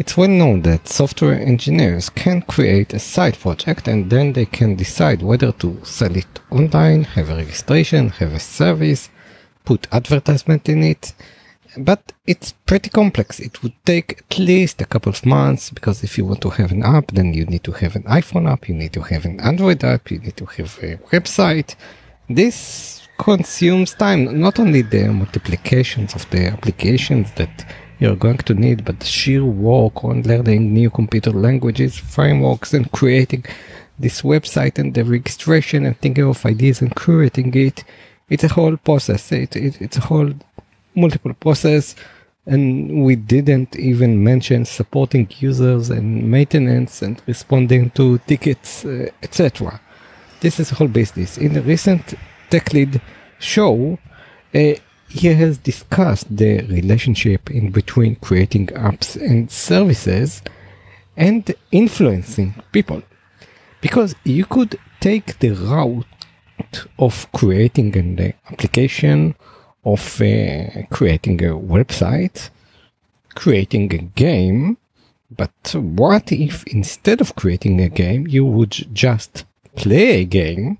It's well known that software engineers can create a side project and then they can decide whether to sell it online, have a registration, have a service, put advertisement in it. But it's pretty complex. It would take at least a couple of months because if you want to have an app, then you need to have an iPhone app, you need to have an Android app, you need to have a website. This consumes time, not only the multiplications of the applications that you're going to need, but sheer work on learning new computer languages, frameworks, and creating this website and the registration and thinking of ideas and creating it. It's a whole process. It, it, it's a whole multiple process. And we didn't even mention supporting users and maintenance and responding to tickets, uh, etc. This is a whole business. In the recent Tech Lead show, uh, he has discussed the relationship in between creating apps and services and influencing people. Because you could take the route of creating an application, of uh, creating a website, creating a game, but what if instead of creating a game, you would just play a game,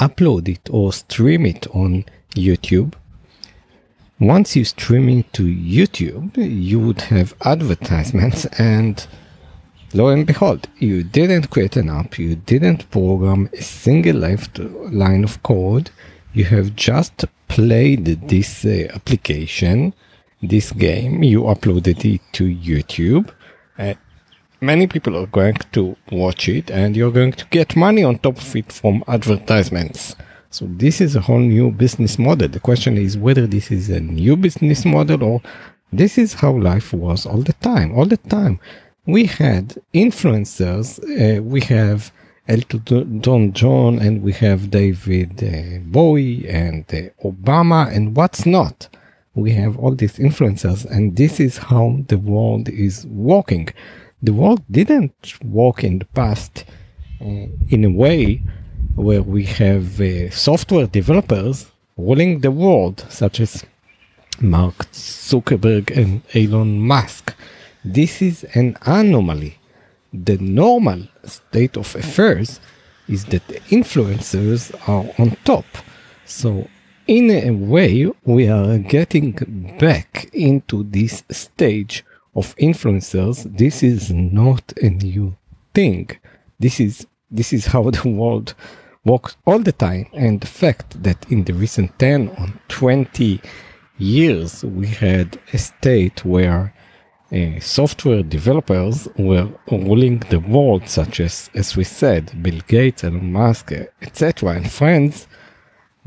upload it or stream it on YouTube, once you streaming to YouTube, you would have advertisements and lo and behold, you didn't create an app, you didn't program a single left line of code, you have just played this uh, application, this game, you uploaded it to YouTube. Uh, many people are going to watch it and you're going to get money on top of it from advertisements. So this is a whole new business model. The question is whether this is a new business model or this is how life was all the time. All the time. We had influencers. Uh, we have Elton John and we have David uh, Bowie and uh, Obama and what's not. We have all these influencers and this is how the world is working. The world didn't work in the past uh, in a way where we have uh, software developers ruling the world, such as Mark Zuckerberg and Elon Musk. This is an anomaly. The normal state of affairs is that the influencers are on top. So, in a way, we are getting back into this stage of influencers. This is not a new thing. This is this is how the world works all the time. And the fact that in the recent 10 or 20 years, we had a state where uh, software developers were ruling the world, such as, as we said, Bill Gates, Elon Musk, etc., and friends.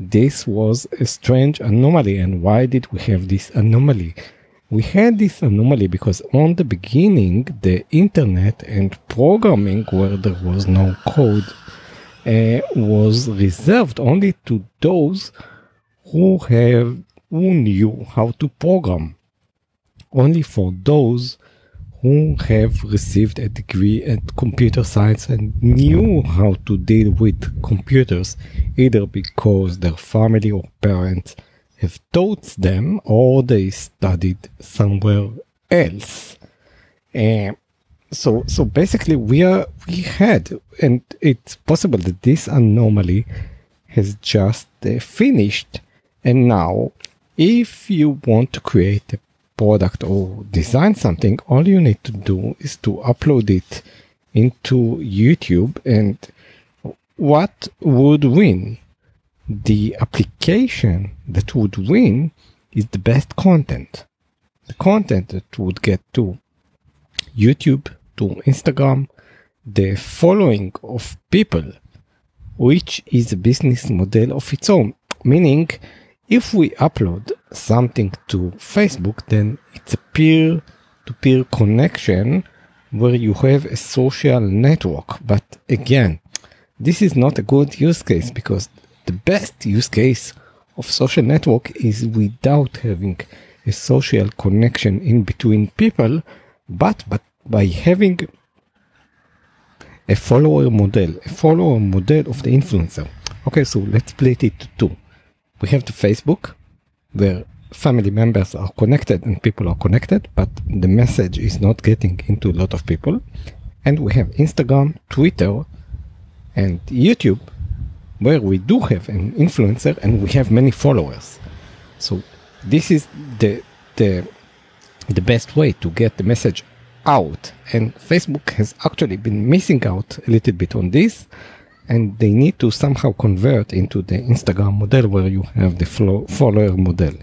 This was a strange anomaly. And why did we have this anomaly? We had this anomaly because on the beginning, the internet and programming where there was no code uh, was reserved only to those who have who knew how to program. Only for those who have received a degree at computer science and knew how to deal with computers, either because their family or parents have taught them or they studied somewhere else. Uh, so so basically we are we had and it's possible that this anomaly has just uh, finished. And now if you want to create a product or design something all you need to do is to upload it into youtube and what would win? The application that would win is the best content. The content that would get to youtube to Instagram the following of people, which is a business model of its own. Meaning, if we upload something to Facebook, then it's a peer to peer connection where you have a social network. But again, this is not a good use case because the best use case of social network is without having a social connection in between people, but, but by having a follower model, a follower model of the influencer. Okay, so let's split it to two. We have the Facebook, where family members are connected and people are connected, but the message is not getting into a lot of people. And we have Instagram, Twitter, and YouTube, where we do have an influencer and we have many followers. So this is the the the best way to get the message out. And Facebook has actually been missing out a little bit on this. And they need to somehow convert into the Instagram model where you have the follower model.